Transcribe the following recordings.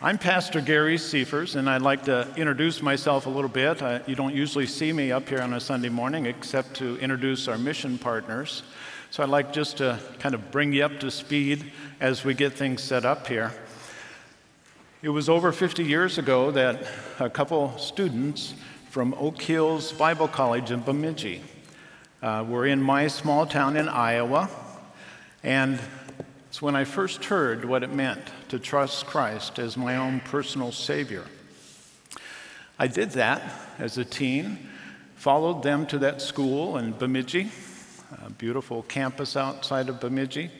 I'm Pastor Gary Seifers, and I'd like to introduce myself a little bit. Uh, you don't usually see me up here on a Sunday morning except to introduce our mission partners. So I'd like just to kind of bring you up to speed as we get things set up here. It was over 50 years ago that a couple students from Oak Hills Bible College in Bemidji uh, were in my small town in Iowa, and it's when I first heard what it meant to trust Christ as my own personal Savior. I did that as a teen, followed them to that school in Bemidji, a beautiful campus outside of Bemidji,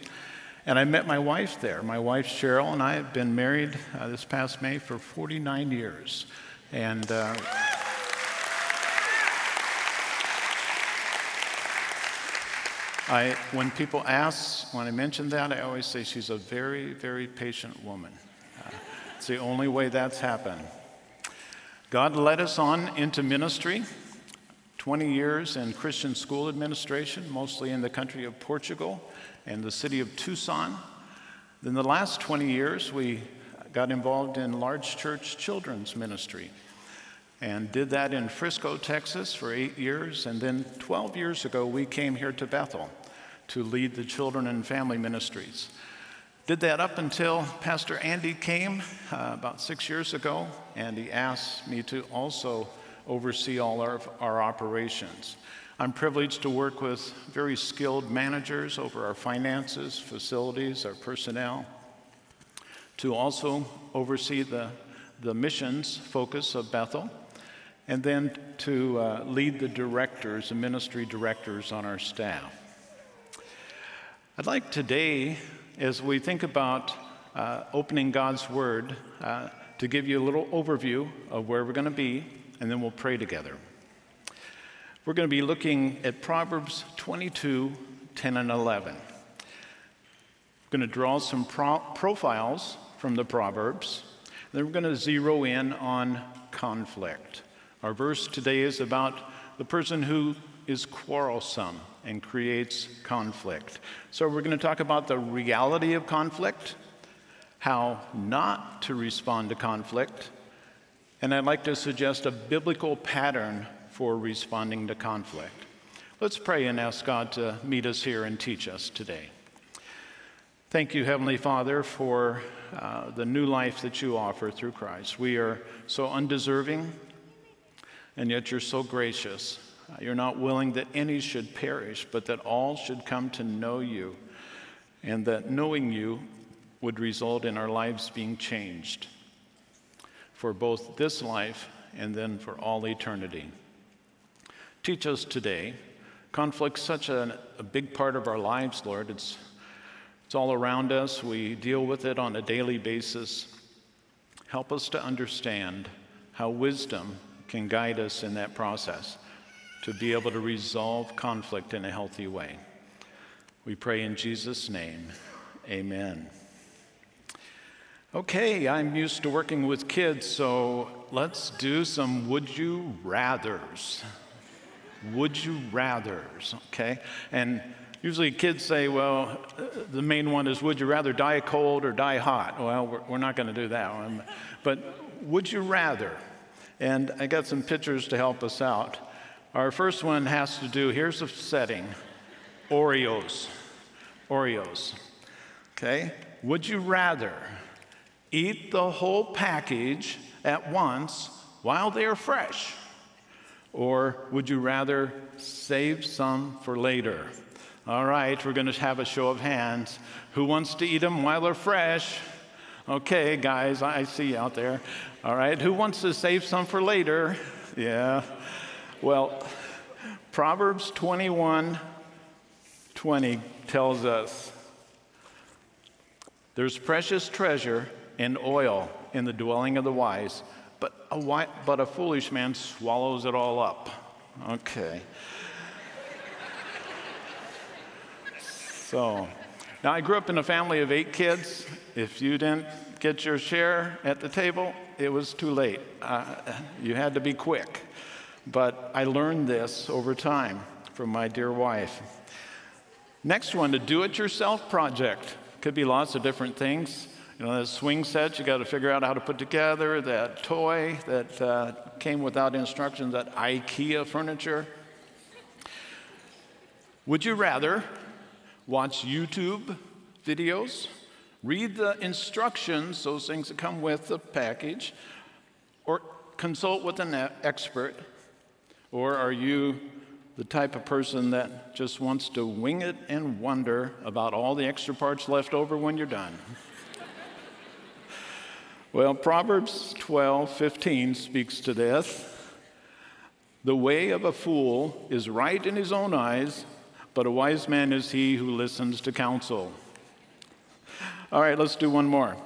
and I met my wife there. My wife Cheryl and I have been married uh, this past May for 49 years. And uh, I, when people ask, when I mention that, I always say she's a very, very patient woman. Uh, it's the only way that's happened. God led us on into ministry 20 years in Christian school administration, mostly in the country of Portugal and the city of Tucson. Then the last 20 years, we got involved in large church children's ministry and did that in Frisco, Texas for eight years. And then 12 years ago, we came here to Bethel to lead the children and family ministries. Did that up until Pastor Andy came uh, about six years ago, and he asked me to also oversee all our, our operations. I'm privileged to work with very skilled managers over our finances, facilities, our personnel, to also oversee the, the missions focus of Bethel, and then to uh, lead the directors, the ministry directors on our staff. I'd like today, as we think about uh, opening God's Word, uh, to give you a little overview of where we're going to be, and then we'll pray together. We're going to be looking at Proverbs 22, 10, and 11. We're going to draw some pro- profiles from the Proverbs. Then we're going to zero in on conflict. Our verse today is about the person who is quarrelsome and creates conflict. So, we're going to talk about the reality of conflict, how not to respond to conflict, and I'd like to suggest a biblical pattern for responding to conflict. Let's pray and ask God to meet us here and teach us today. Thank you, Heavenly Father, for uh, the new life that you offer through Christ. We are so undeserving, and yet you're so gracious. Uh, you're not willing that any should perish, but that all should come to know you, and that knowing you would result in our lives being changed for both this life and then for all eternity. Teach us today. Conflict's such a, a big part of our lives, Lord. It's, it's all around us. We deal with it on a daily basis. Help us to understand how wisdom can guide us in that process to be able to resolve conflict in a healthy way. We pray in Jesus' name. Amen. Okay, I'm used to working with kids, so let's do some would you rathers. Would you rathers, okay? And usually kids say, well, the main one is would you rather die cold or die hot? Well, we're, we're not going to do that one. But would you rather? And I got some pictures to help us out. Our first one has to do here's the setting Oreos. Oreos. Okay? Would you rather eat the whole package at once while they are fresh? Or would you rather save some for later? All right, we're going to have a show of hands. Who wants to eat them while they're fresh? Okay, guys, I see you out there. All right, who wants to save some for later? Yeah. Well, Proverbs 21 20 tells us there's precious treasure and oil in the dwelling of the wise, but a, but a foolish man swallows it all up. Okay. so, now I grew up in a family of eight kids. If you didn't get your share at the table, it was too late. Uh, you had to be quick. But I learned this over time from my dear wife. Next one, a do it yourself project. Could be lots of different things. You know, that swing set you got to figure out how to put together, that toy that uh, came without instructions, that IKEA furniture. Would you rather watch YouTube videos, read the instructions, those things that come with the package, or consult with an expert? Or are you the type of person that just wants to wing it and wonder about all the extra parts left over when you're done? well, Proverbs 12 15 speaks to this. The way of a fool is right in his own eyes, but a wise man is he who listens to counsel. All right, let's do one more.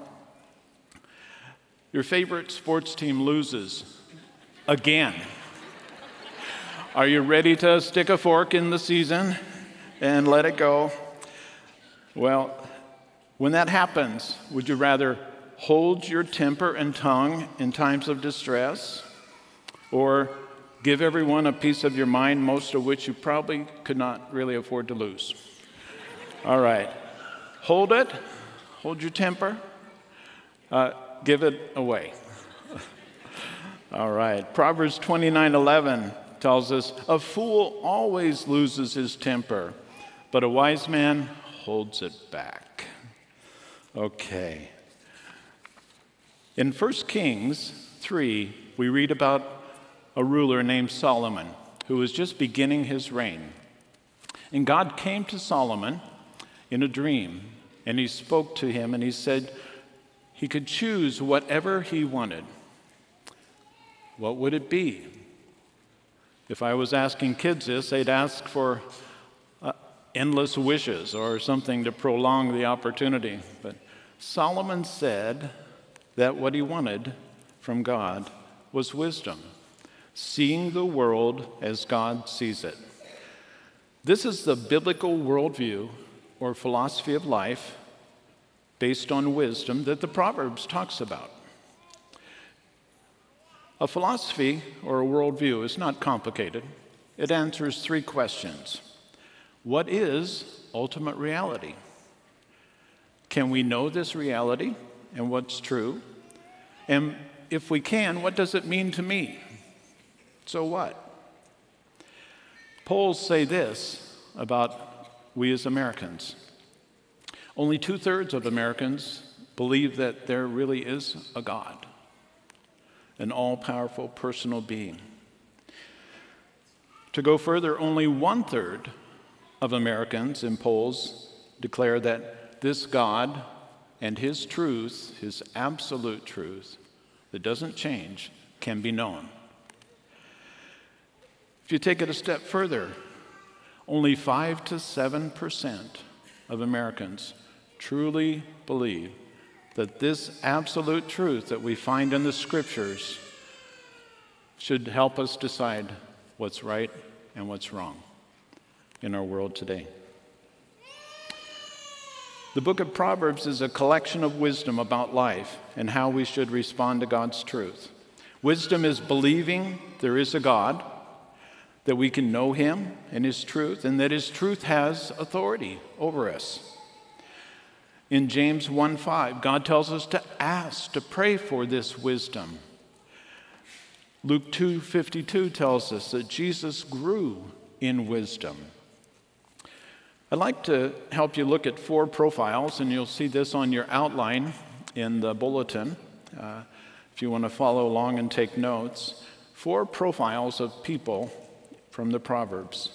Your favorite sports team loses again. Are you ready to stick a fork in the season and let it go? Well, when that happens, would you rather hold your temper and tongue in times of distress or give everyone a piece of your mind, most of which you probably could not really afford to lose? All right. Hold it, hold your temper, uh, give it away. All right. Proverbs 29 11 tells us a fool always loses his temper, but a wise man holds it back. Okay. In 1 Kings 3, we read about a ruler named Solomon who was just beginning his reign. And God came to Solomon in a dream, and he spoke to him, and he said he could choose whatever he wanted. What would it be? If I was asking kids this, they'd ask for uh, endless wishes or something to prolong the opportunity. But Solomon said that what he wanted from God was wisdom, seeing the world as God sees it. This is the biblical worldview or philosophy of life based on wisdom that the Proverbs talks about. A philosophy or a worldview is not complicated. It answers three questions What is ultimate reality? Can we know this reality and what's true? And if we can, what does it mean to me? So what? Polls say this about we as Americans. Only two thirds of Americans believe that there really is a God an all powerful personal being. To go further, only one third of Americans in polls declare that this God and His truth, His absolute truth, that doesn't change, can be known. If you take it a step further, only 5 to 7% of Americans truly believe that this absolute truth that we find in the scriptures should help us decide what's right and what's wrong in our world today. The book of Proverbs is a collection of wisdom about life and how we should respond to God's truth. Wisdom is believing there is a God, that we can know Him and His truth, and that His truth has authority over us. In James 1 5, God tells us to ask, to pray for this wisdom. Luke 2:52 tells us that Jesus grew in wisdom. I'd like to help you look at four profiles, and you'll see this on your outline in the bulletin uh, if you want to follow along and take notes. Four profiles of people from the Proverbs.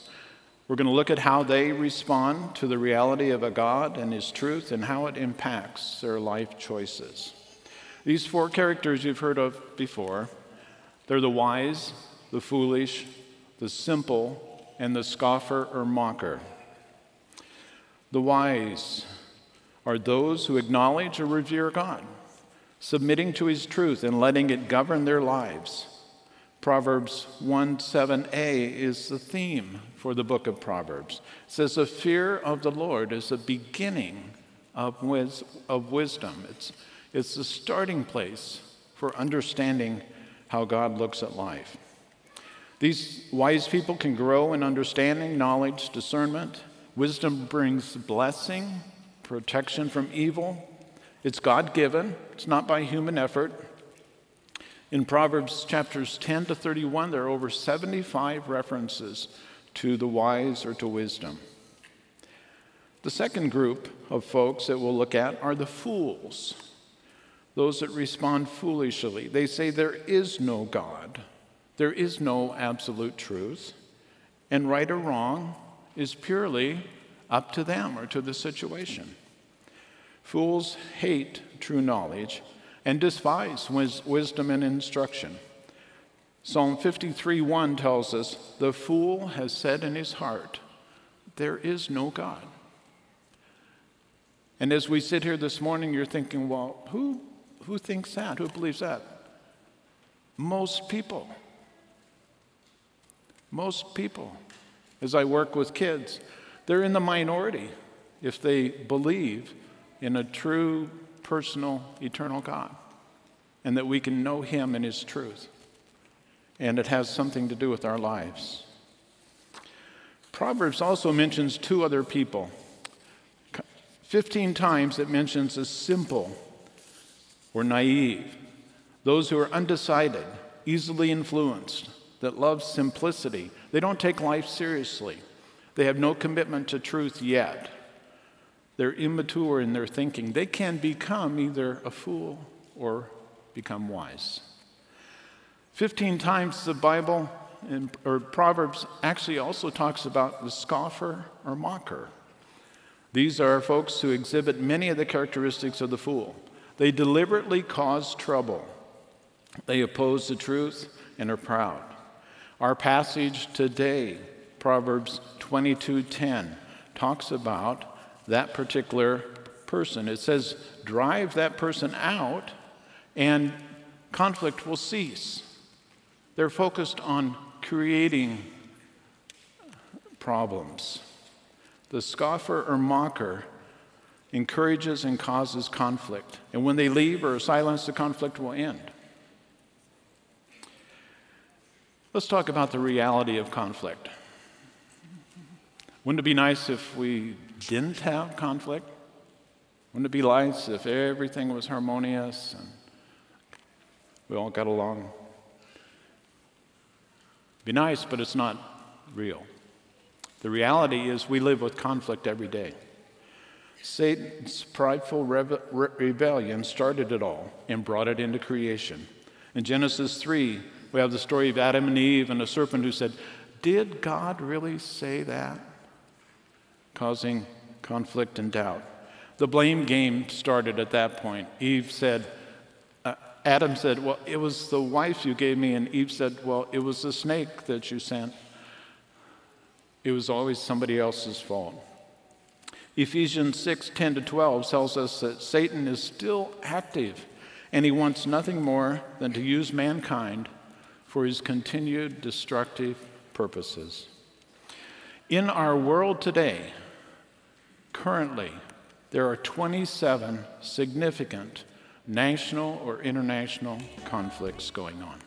We're going to look at how they respond to the reality of a God and His truth and how it impacts their life choices. These four characters you've heard of before they're the wise, the foolish, the simple, and the scoffer or mocker. The wise are those who acknowledge or revere God, submitting to His truth and letting it govern their lives. Proverbs 1 7a is the theme for the book of Proverbs. It says, The fear of the Lord is the beginning of, wis- of wisdom. It's, it's the starting place for understanding how God looks at life. These wise people can grow in understanding, knowledge, discernment. Wisdom brings blessing, protection from evil, It's God given, it's not by human effort. In Proverbs chapters 10 to 31, there are over 75 references to the wise or to wisdom. The second group of folks that we'll look at are the fools, those that respond foolishly. They say there is no God, there is no absolute truth, and right or wrong is purely up to them or to the situation. Fools hate true knowledge and despise wisdom and instruction. Psalm 53 1 tells us, The fool has said in his heart, There is no God. And as we sit here this morning, you're thinking, well, who, who thinks that? Who believes that? Most people. Most people. As I work with kids, they're in the minority if they believe in a true, personal, eternal God and that we can know Him and His truth. And it has something to do with our lives. Proverbs also mentions two other people 15 times it mentions the simple or naive, those who are undecided, easily influenced, that love simplicity. They don't take life seriously. They have no commitment to truth yet. They're immature in their thinking. They can become either a fool or become wise. 15 times the Bible in, or Proverbs actually also talks about the scoffer or mocker. These are folks who exhibit many of the characteristics of the fool. They deliberately cause trouble. They oppose the truth and are proud. Our passage today, Proverbs 22:10, talks about that particular person. It says, "Drive that person out and conflict will cease." They're focused on creating problems. The scoffer or mocker encourages and causes conflict. And when they leave or silence, the conflict will end. Let's talk about the reality of conflict. Wouldn't it be nice if we didn't have conflict? Wouldn't it be nice if everything was harmonious and we all got along? Be nice, but it's not real. The reality is, we live with conflict every day. Satan's prideful rebellion started it all and brought it into creation. In Genesis 3, we have the story of Adam and Eve and a serpent who said, Did God really say that? Causing conflict and doubt. The blame game started at that point. Eve said, uh, Adam said, Well, it was the wife you gave me. And Eve said, Well, it was the snake that you sent. It was always somebody else's fault. Ephesians 6 10 to 12 tells us that Satan is still active and he wants nothing more than to use mankind for his continued destructive purposes. In our world today, currently, there are 27 significant national or international conflicts going on.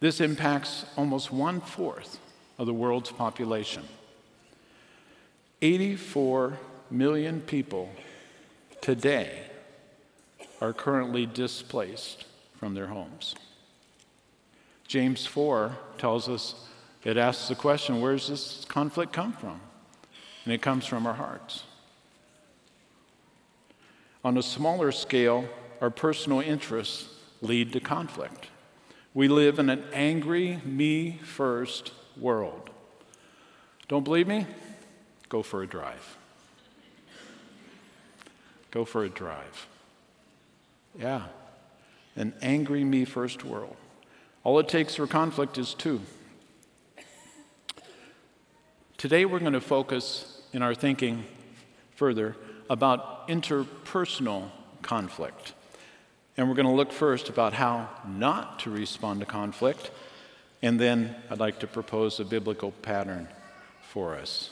This impacts almost one fourth of the world's population. 84 million people today are currently displaced from their homes. James 4 tells us, it asks the question where does this conflict come from? And it comes from our hearts. On a smaller scale, our personal interests lead to conflict. We live in an angry, me first world. Don't believe me? Go for a drive. Go for a drive. Yeah, an angry me first world. All it takes for conflict is two. Today we're going to focus in our thinking further about interpersonal conflict. And we're going to look first about how not to respond to conflict and then I'd like to propose a biblical pattern for us.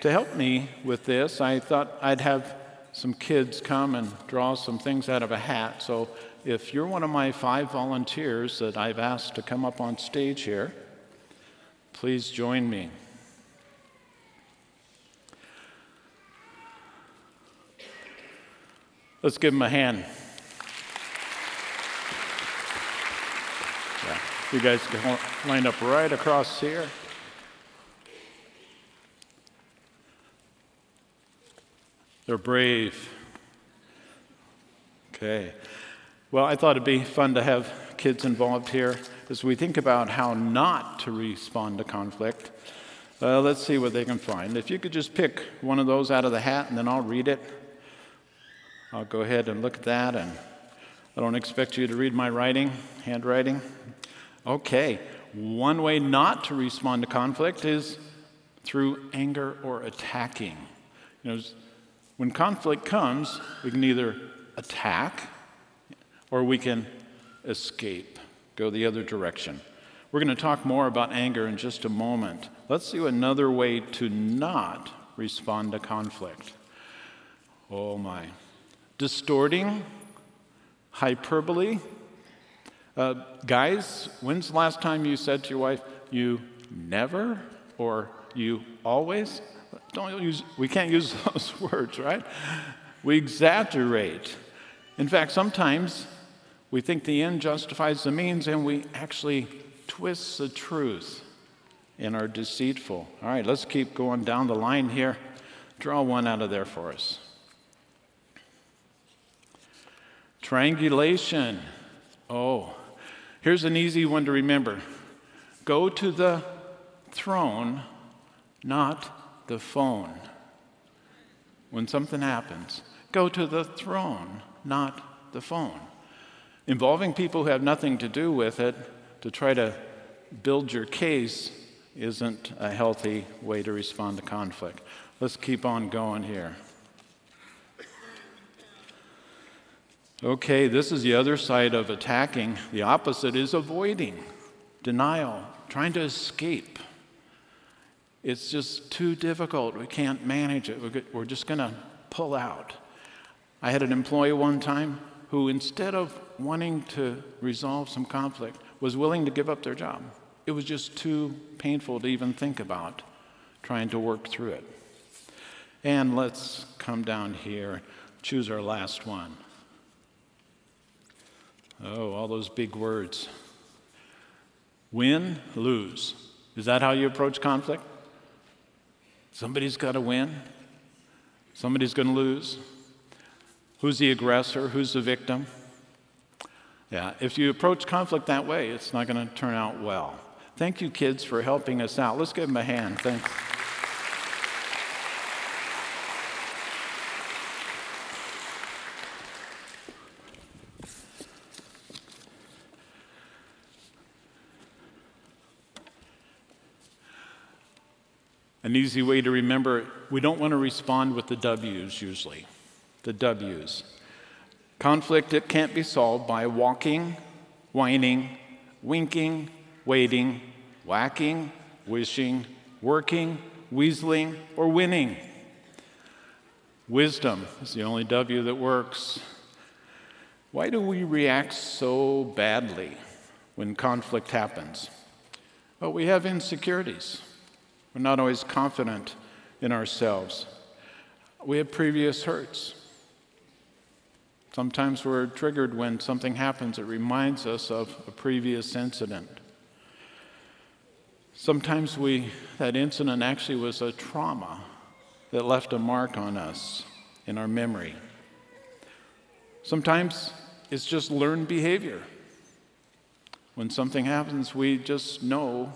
To help me with this, I thought I'd have some kids come and draw some things out of a hat. So if you're one of my five volunteers that I've asked to come up on stage here, please join me. Let's give them a hand. Yeah. You guys can line up right across here. They're brave. Okay. Well, I thought it'd be fun to have kids involved here as we think about how not to respond to conflict. Uh, let's see what they can find. If you could just pick one of those out of the hat and then I'll read it. I'll go ahead and look at that, and I don't expect you to read my writing, handwriting. Okay, one way not to respond to conflict is through anger or attacking. You know, when conflict comes, we can either attack or we can escape, go the other direction. We're going to talk more about anger in just a moment. Let's see another way to not respond to conflict. Oh my distorting, hyperbole. Uh, guys, when's the last time you said to your wife, you never or you always? Don't use, we can't use those words, right? We exaggerate. In fact, sometimes we think the end justifies the means and we actually twist the truth and are deceitful. All right, let's keep going down the line here. Draw one out of there for us. Triangulation. Oh, here's an easy one to remember go to the throne, not the phone. When something happens, go to the throne, not the phone. Involving people who have nothing to do with it to try to build your case isn't a healthy way to respond to conflict. Let's keep on going here. Okay, this is the other side of attacking. The opposite is avoiding, denial, trying to escape. It's just too difficult. We can't manage it. We're just going to pull out. I had an employee one time who, instead of wanting to resolve some conflict, was willing to give up their job. It was just too painful to even think about trying to work through it. And let's come down here, choose our last one. Oh, all those big words. Win, lose. Is that how you approach conflict? Somebody's got to win, somebody's going to lose. Who's the aggressor? Who's the victim? Yeah, if you approach conflict that way, it's not going to turn out well. Thank you, kids, for helping us out. Let's give them a hand. Thanks. An easy way to remember we don't want to respond with the W's usually. The W's. Conflict, it can't be solved by walking, whining, winking, waiting, whacking, wishing, working, weaseling, or winning. Wisdom is the only W that works. Why do we react so badly when conflict happens? Well, we have insecurities. We're not always confident in ourselves. We have previous hurts. Sometimes we're triggered when something happens that reminds us of a previous incident. Sometimes we, that incident actually was a trauma that left a mark on us in our memory. Sometimes it's just learned behavior. When something happens, we just know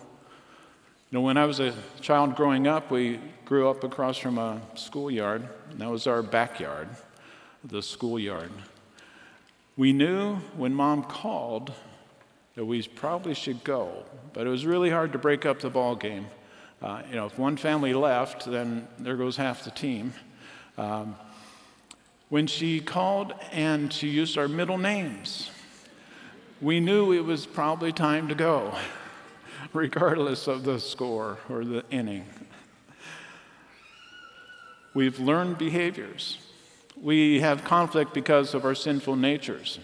you know, when I was a child growing up, we grew up across from a schoolyard, and that was our backyard, the schoolyard. We knew when mom called that we probably should go, but it was really hard to break up the ball game. Uh, you know, if one family left, then there goes half the team. Um, when she called and she used our middle names, we knew it was probably time to go regardless of the score or the inning. We've learned behaviors. We have conflict because of our sinful natures.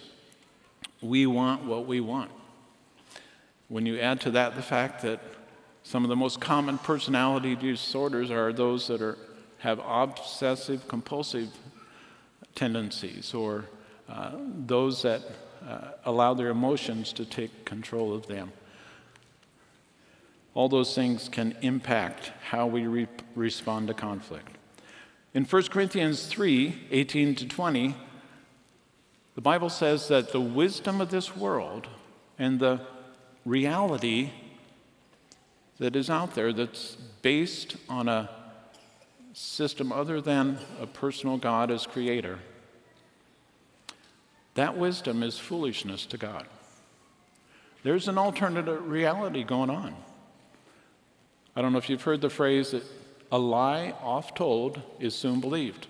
We want what we want. When you add to that the fact that some of the most common personality disorders are those that are, have obsessive compulsive tendencies or uh, those that uh, allow their emotions to take control of them. All those things can impact how we re- respond to conflict. In 1 Corinthians 3 18 to 20, the Bible says that the wisdom of this world and the reality that is out there that's based on a system other than a personal God as creator, that wisdom is foolishness to God. There's an alternative reality going on. I don't know if you've heard the phrase that a lie oft told is soon believed.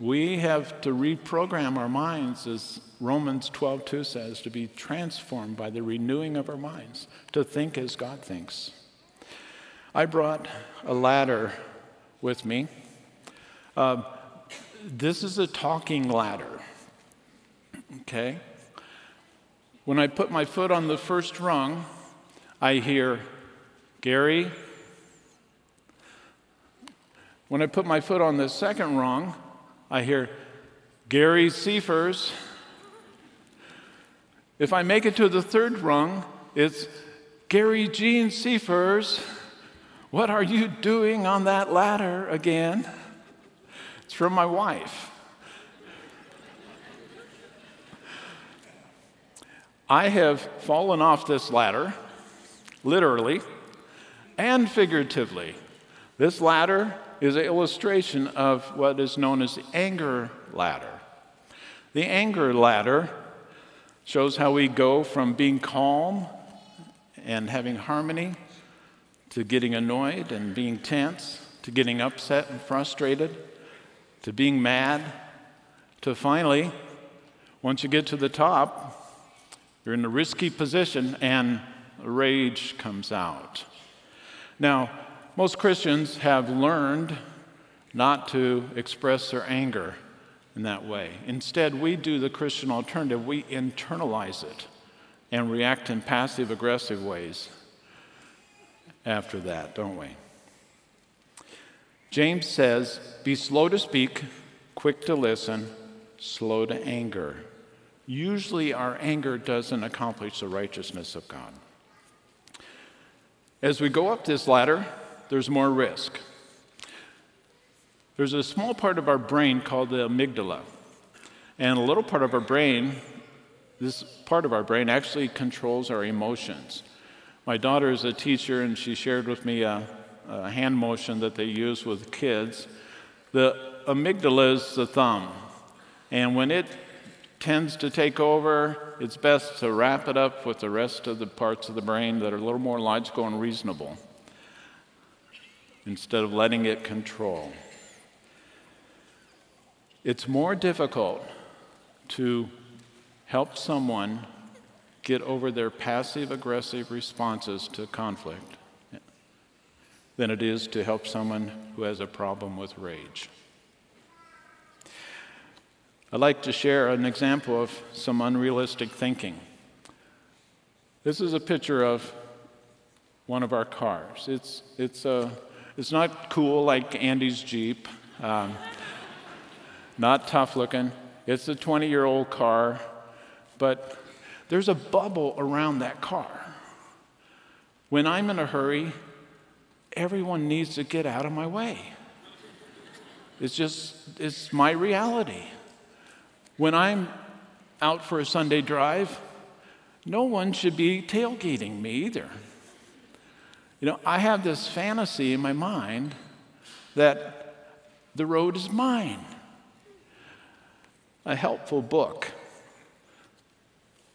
We have to reprogram our minds, as Romans 12:2 says, to be transformed by the renewing of our minds, to think as God thinks. I brought a ladder with me. Uh, this is a talking ladder. Okay? When I put my foot on the first rung, I hear, Gary. When I put my foot on the second rung, I hear, Gary Seifers. If I make it to the third rung, it's Gary Jean Seifers. What are you doing on that ladder again? It's from my wife. I have fallen off this ladder, literally and figuratively. This ladder is an illustration of what is known as the anger ladder. The anger ladder shows how we go from being calm and having harmony to getting annoyed and being tense, to getting upset and frustrated, to being mad, to finally, once you get to the top, you're in a risky position and rage comes out. Now, most Christians have learned not to express their anger in that way. Instead, we do the Christian alternative, we internalize it and react in passive aggressive ways after that, don't we? James says, Be slow to speak, quick to listen, slow to anger. Usually, our anger doesn't accomplish the righteousness of God. As we go up this ladder, there's more risk. There's a small part of our brain called the amygdala. And a little part of our brain, this part of our brain actually controls our emotions. My daughter is a teacher, and she shared with me a, a hand motion that they use with kids. The amygdala is the thumb, and when it tends to take over, it's best to wrap it up with the rest of the parts of the brain that are a little more logical and reasonable instead of letting it control. It's more difficult to help someone get over their passive aggressive responses to conflict than it is to help someone who has a problem with rage. I'd like to share an example of some unrealistic thinking. This is a picture of one of our cars. It's, it's, a, it's not cool like Andy's Jeep, um, not tough looking. It's a 20 year old car, but there's a bubble around that car. When I'm in a hurry, everyone needs to get out of my way. It's just, it's my reality. When I'm out for a Sunday drive, no one should be tailgating me either. You know, I have this fantasy in my mind that the road is mine. A helpful book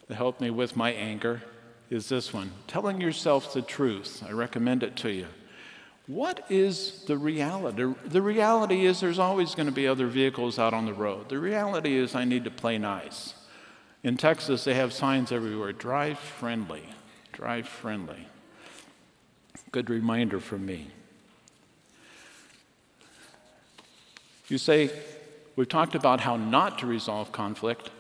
that helped me with my anger is this one Telling Yourself the Truth. I recommend it to you. What is the reality? The reality is there's always going to be other vehicles out on the road. The reality is I need to play nice. In Texas, they have signs everywhere drive friendly, drive friendly. Good reminder for me. You say, we've talked about how not to resolve conflict.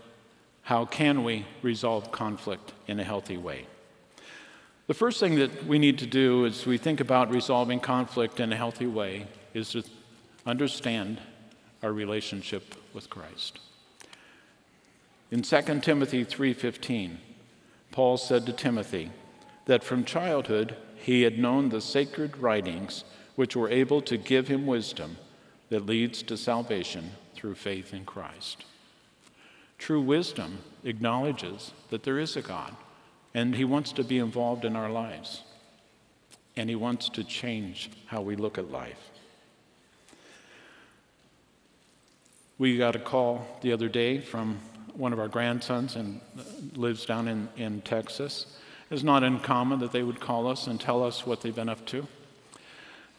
How can we resolve conflict in a healthy way? The first thing that we need to do as we think about resolving conflict in a healthy way is to understand our relationship with Christ. In 2 Timothy 3:15, Paul said to Timothy that from childhood he had known the sacred writings which were able to give him wisdom that leads to salvation through faith in Christ. True wisdom acknowledges that there is a God and he wants to be involved in our lives. And he wants to change how we look at life. We got a call the other day from one of our grandsons and lives down in, in Texas. It's not uncommon that they would call us and tell us what they've been up to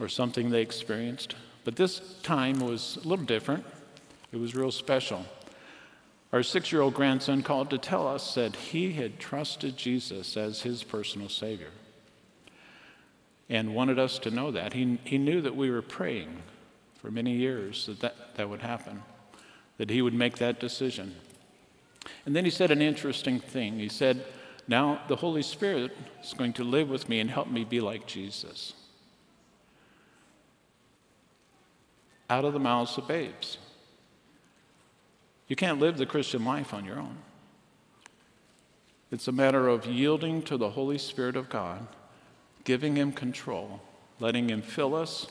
or something they experienced. But this time was a little different. It was real special. Our six year old grandson called to tell us that he had trusted Jesus as his personal Savior and wanted us to know that. He, he knew that we were praying for many years that, that that would happen, that he would make that decision. And then he said an interesting thing. He said, Now the Holy Spirit is going to live with me and help me be like Jesus. Out of the mouths of babes. You can't live the Christian life on your own. It's a matter of yielding to the Holy Spirit of God, giving Him control, letting Him fill us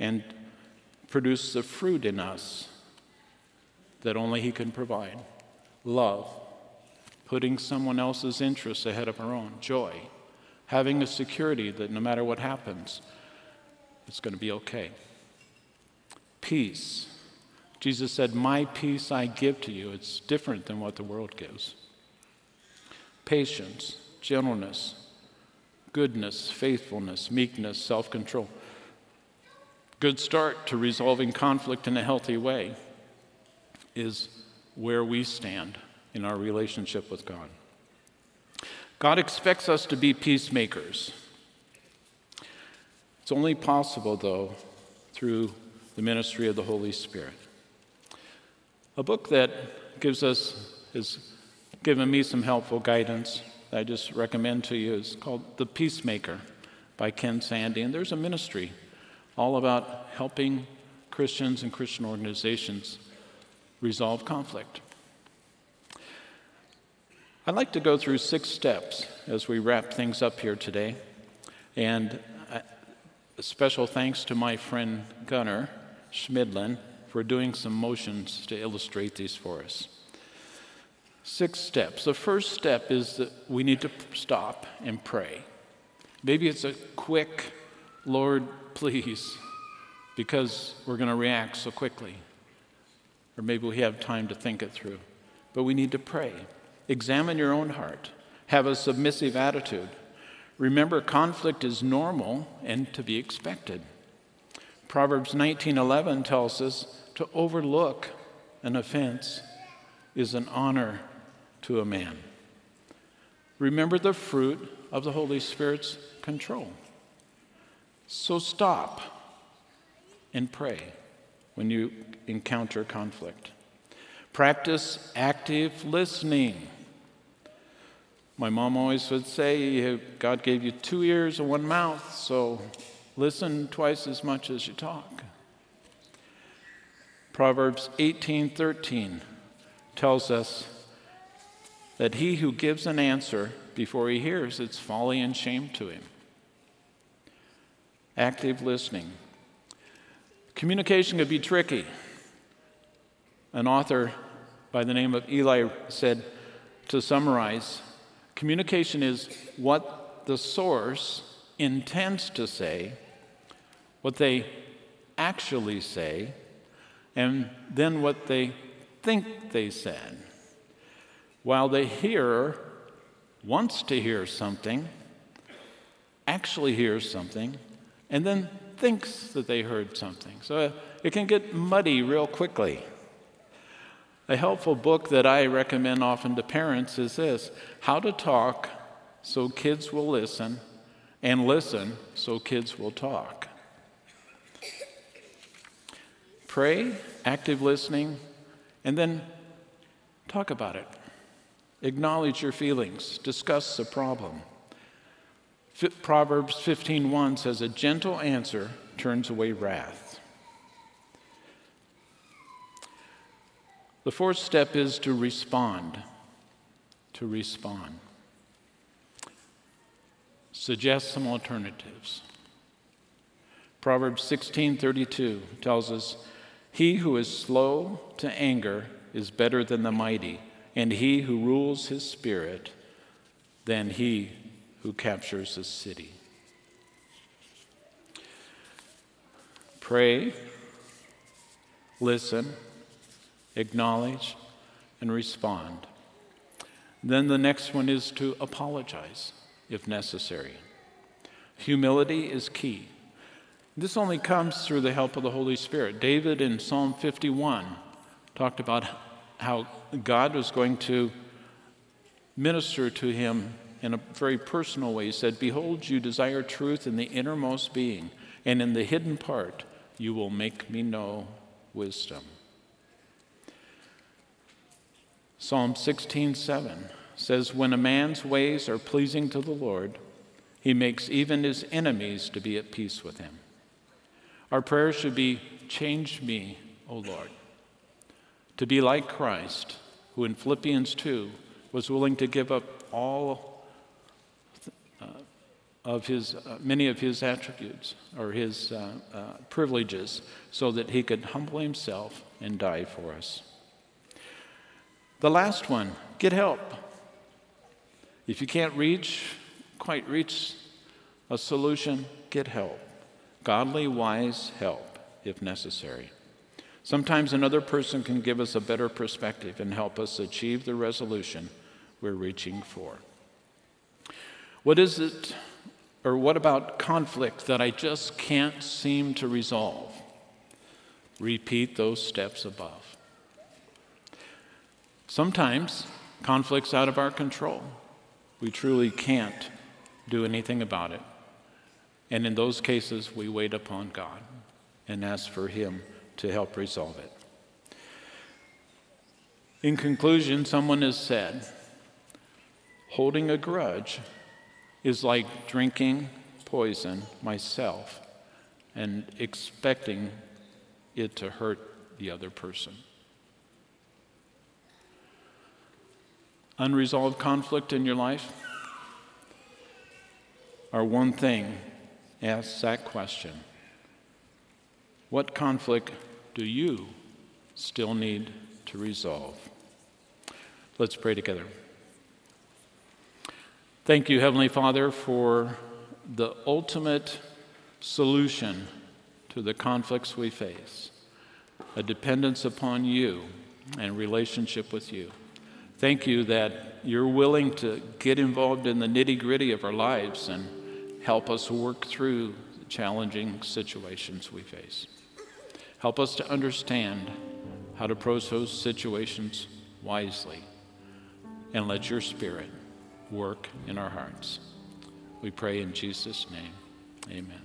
and produce the fruit in us that only He can provide. Love, putting someone else's interests ahead of our own, joy, having a security that no matter what happens, it's going to be okay, peace Jesus said, My peace I give to you. It's different than what the world gives. Patience, gentleness, goodness, faithfulness, meekness, self control. Good start to resolving conflict in a healthy way is where we stand in our relationship with God. God expects us to be peacemakers. It's only possible, though, through the ministry of the Holy Spirit. A book that gives us, has given me some helpful guidance that I just recommend to you is called The Peacemaker by Ken Sande. And there's a ministry all about helping Christians and Christian organizations resolve conflict. I'd like to go through six steps as we wrap things up here today. And a special thanks to my friend Gunnar Schmidlin for doing some motions to illustrate these for us. Six steps. The first step is that we need to stop and pray. Maybe it's a quick, Lord, please, because we're going to react so quickly. Or maybe we have time to think it through. But we need to pray. Examine your own heart. Have a submissive attitude. Remember, conflict is normal and to be expected. Proverbs 19:11 tells us to overlook an offense is an honor to a man. Remember the fruit of the Holy Spirit's control. So stop and pray when you encounter conflict. Practice active listening. My mom always would say, God gave you two ears and one mouth, so listen twice as much as you talk. Proverbs 18:13 tells us that he who gives an answer before he hears, it's folly and shame to him. Active listening. Communication could be tricky. An author by the name of Eli said, to summarize, communication is what the source intends to say, what they actually say, and then what they think they said. While the hearer wants to hear something, actually hears something, and then thinks that they heard something. So uh, it can get muddy real quickly. A helpful book that I recommend often to parents is this How to Talk So Kids Will Listen, and Listen So Kids Will Talk. Pray, active listening, and then talk about it. Acknowledge your feelings, discuss the problem. Proverbs 15:1 says a gentle answer turns away wrath. The fourth step is to respond. To respond. Suggest some alternatives. Proverbs 16:32 tells us, "He who is slow to anger is better than the mighty, and he who rules his spirit than he who captures a city." Pray, listen, acknowledge, and respond. Then the next one is to apologize if necessary. Humility is key. This only comes through the help of the Holy Spirit. David in Psalm 51 talked about how God was going to minister to him in a very personal way. He said, Behold, you desire truth in the innermost being, and in the hidden part you will make me know wisdom. Psalm 16:7 says, When a man's ways are pleasing to the Lord, he makes even his enemies to be at peace with him. Our prayer should be Change me, O Lord, to be like Christ, who in Philippians 2 was willing to give up all uh, of his, uh, many of his attributes or his uh, uh, privileges so that he could humble himself and die for us. The last one get help. If you can't reach, quite reach a solution, get help godly, wise help if necessary. Sometimes another person can give us a better perspective and help us achieve the resolution we're reaching for. What is it, or what about conflict that I just can't seem to resolve? Repeat those steps above. Sometimes conflict's out of our control. We truly can't do anything about it. And in those cases, we wait upon God and ask for Him to help resolve it. In conclusion, someone has said, holding a grudge is like drinking poison myself and expecting it to hurt the other person. Unresolved conflict in your life are one thing asks that question What conflict do you still need to resolve? Let's pray together. Thank you, Heavenly Father, for the ultimate solution to the conflicts we face a dependence upon you and relationship with you. Thank you that you're willing to get involved in the nitty gritty of our lives and help us work through the challenging situations we face. Help us to understand how to approach those situations wisely and let your spirit work in our hearts. We pray in Jesus' name. Amen.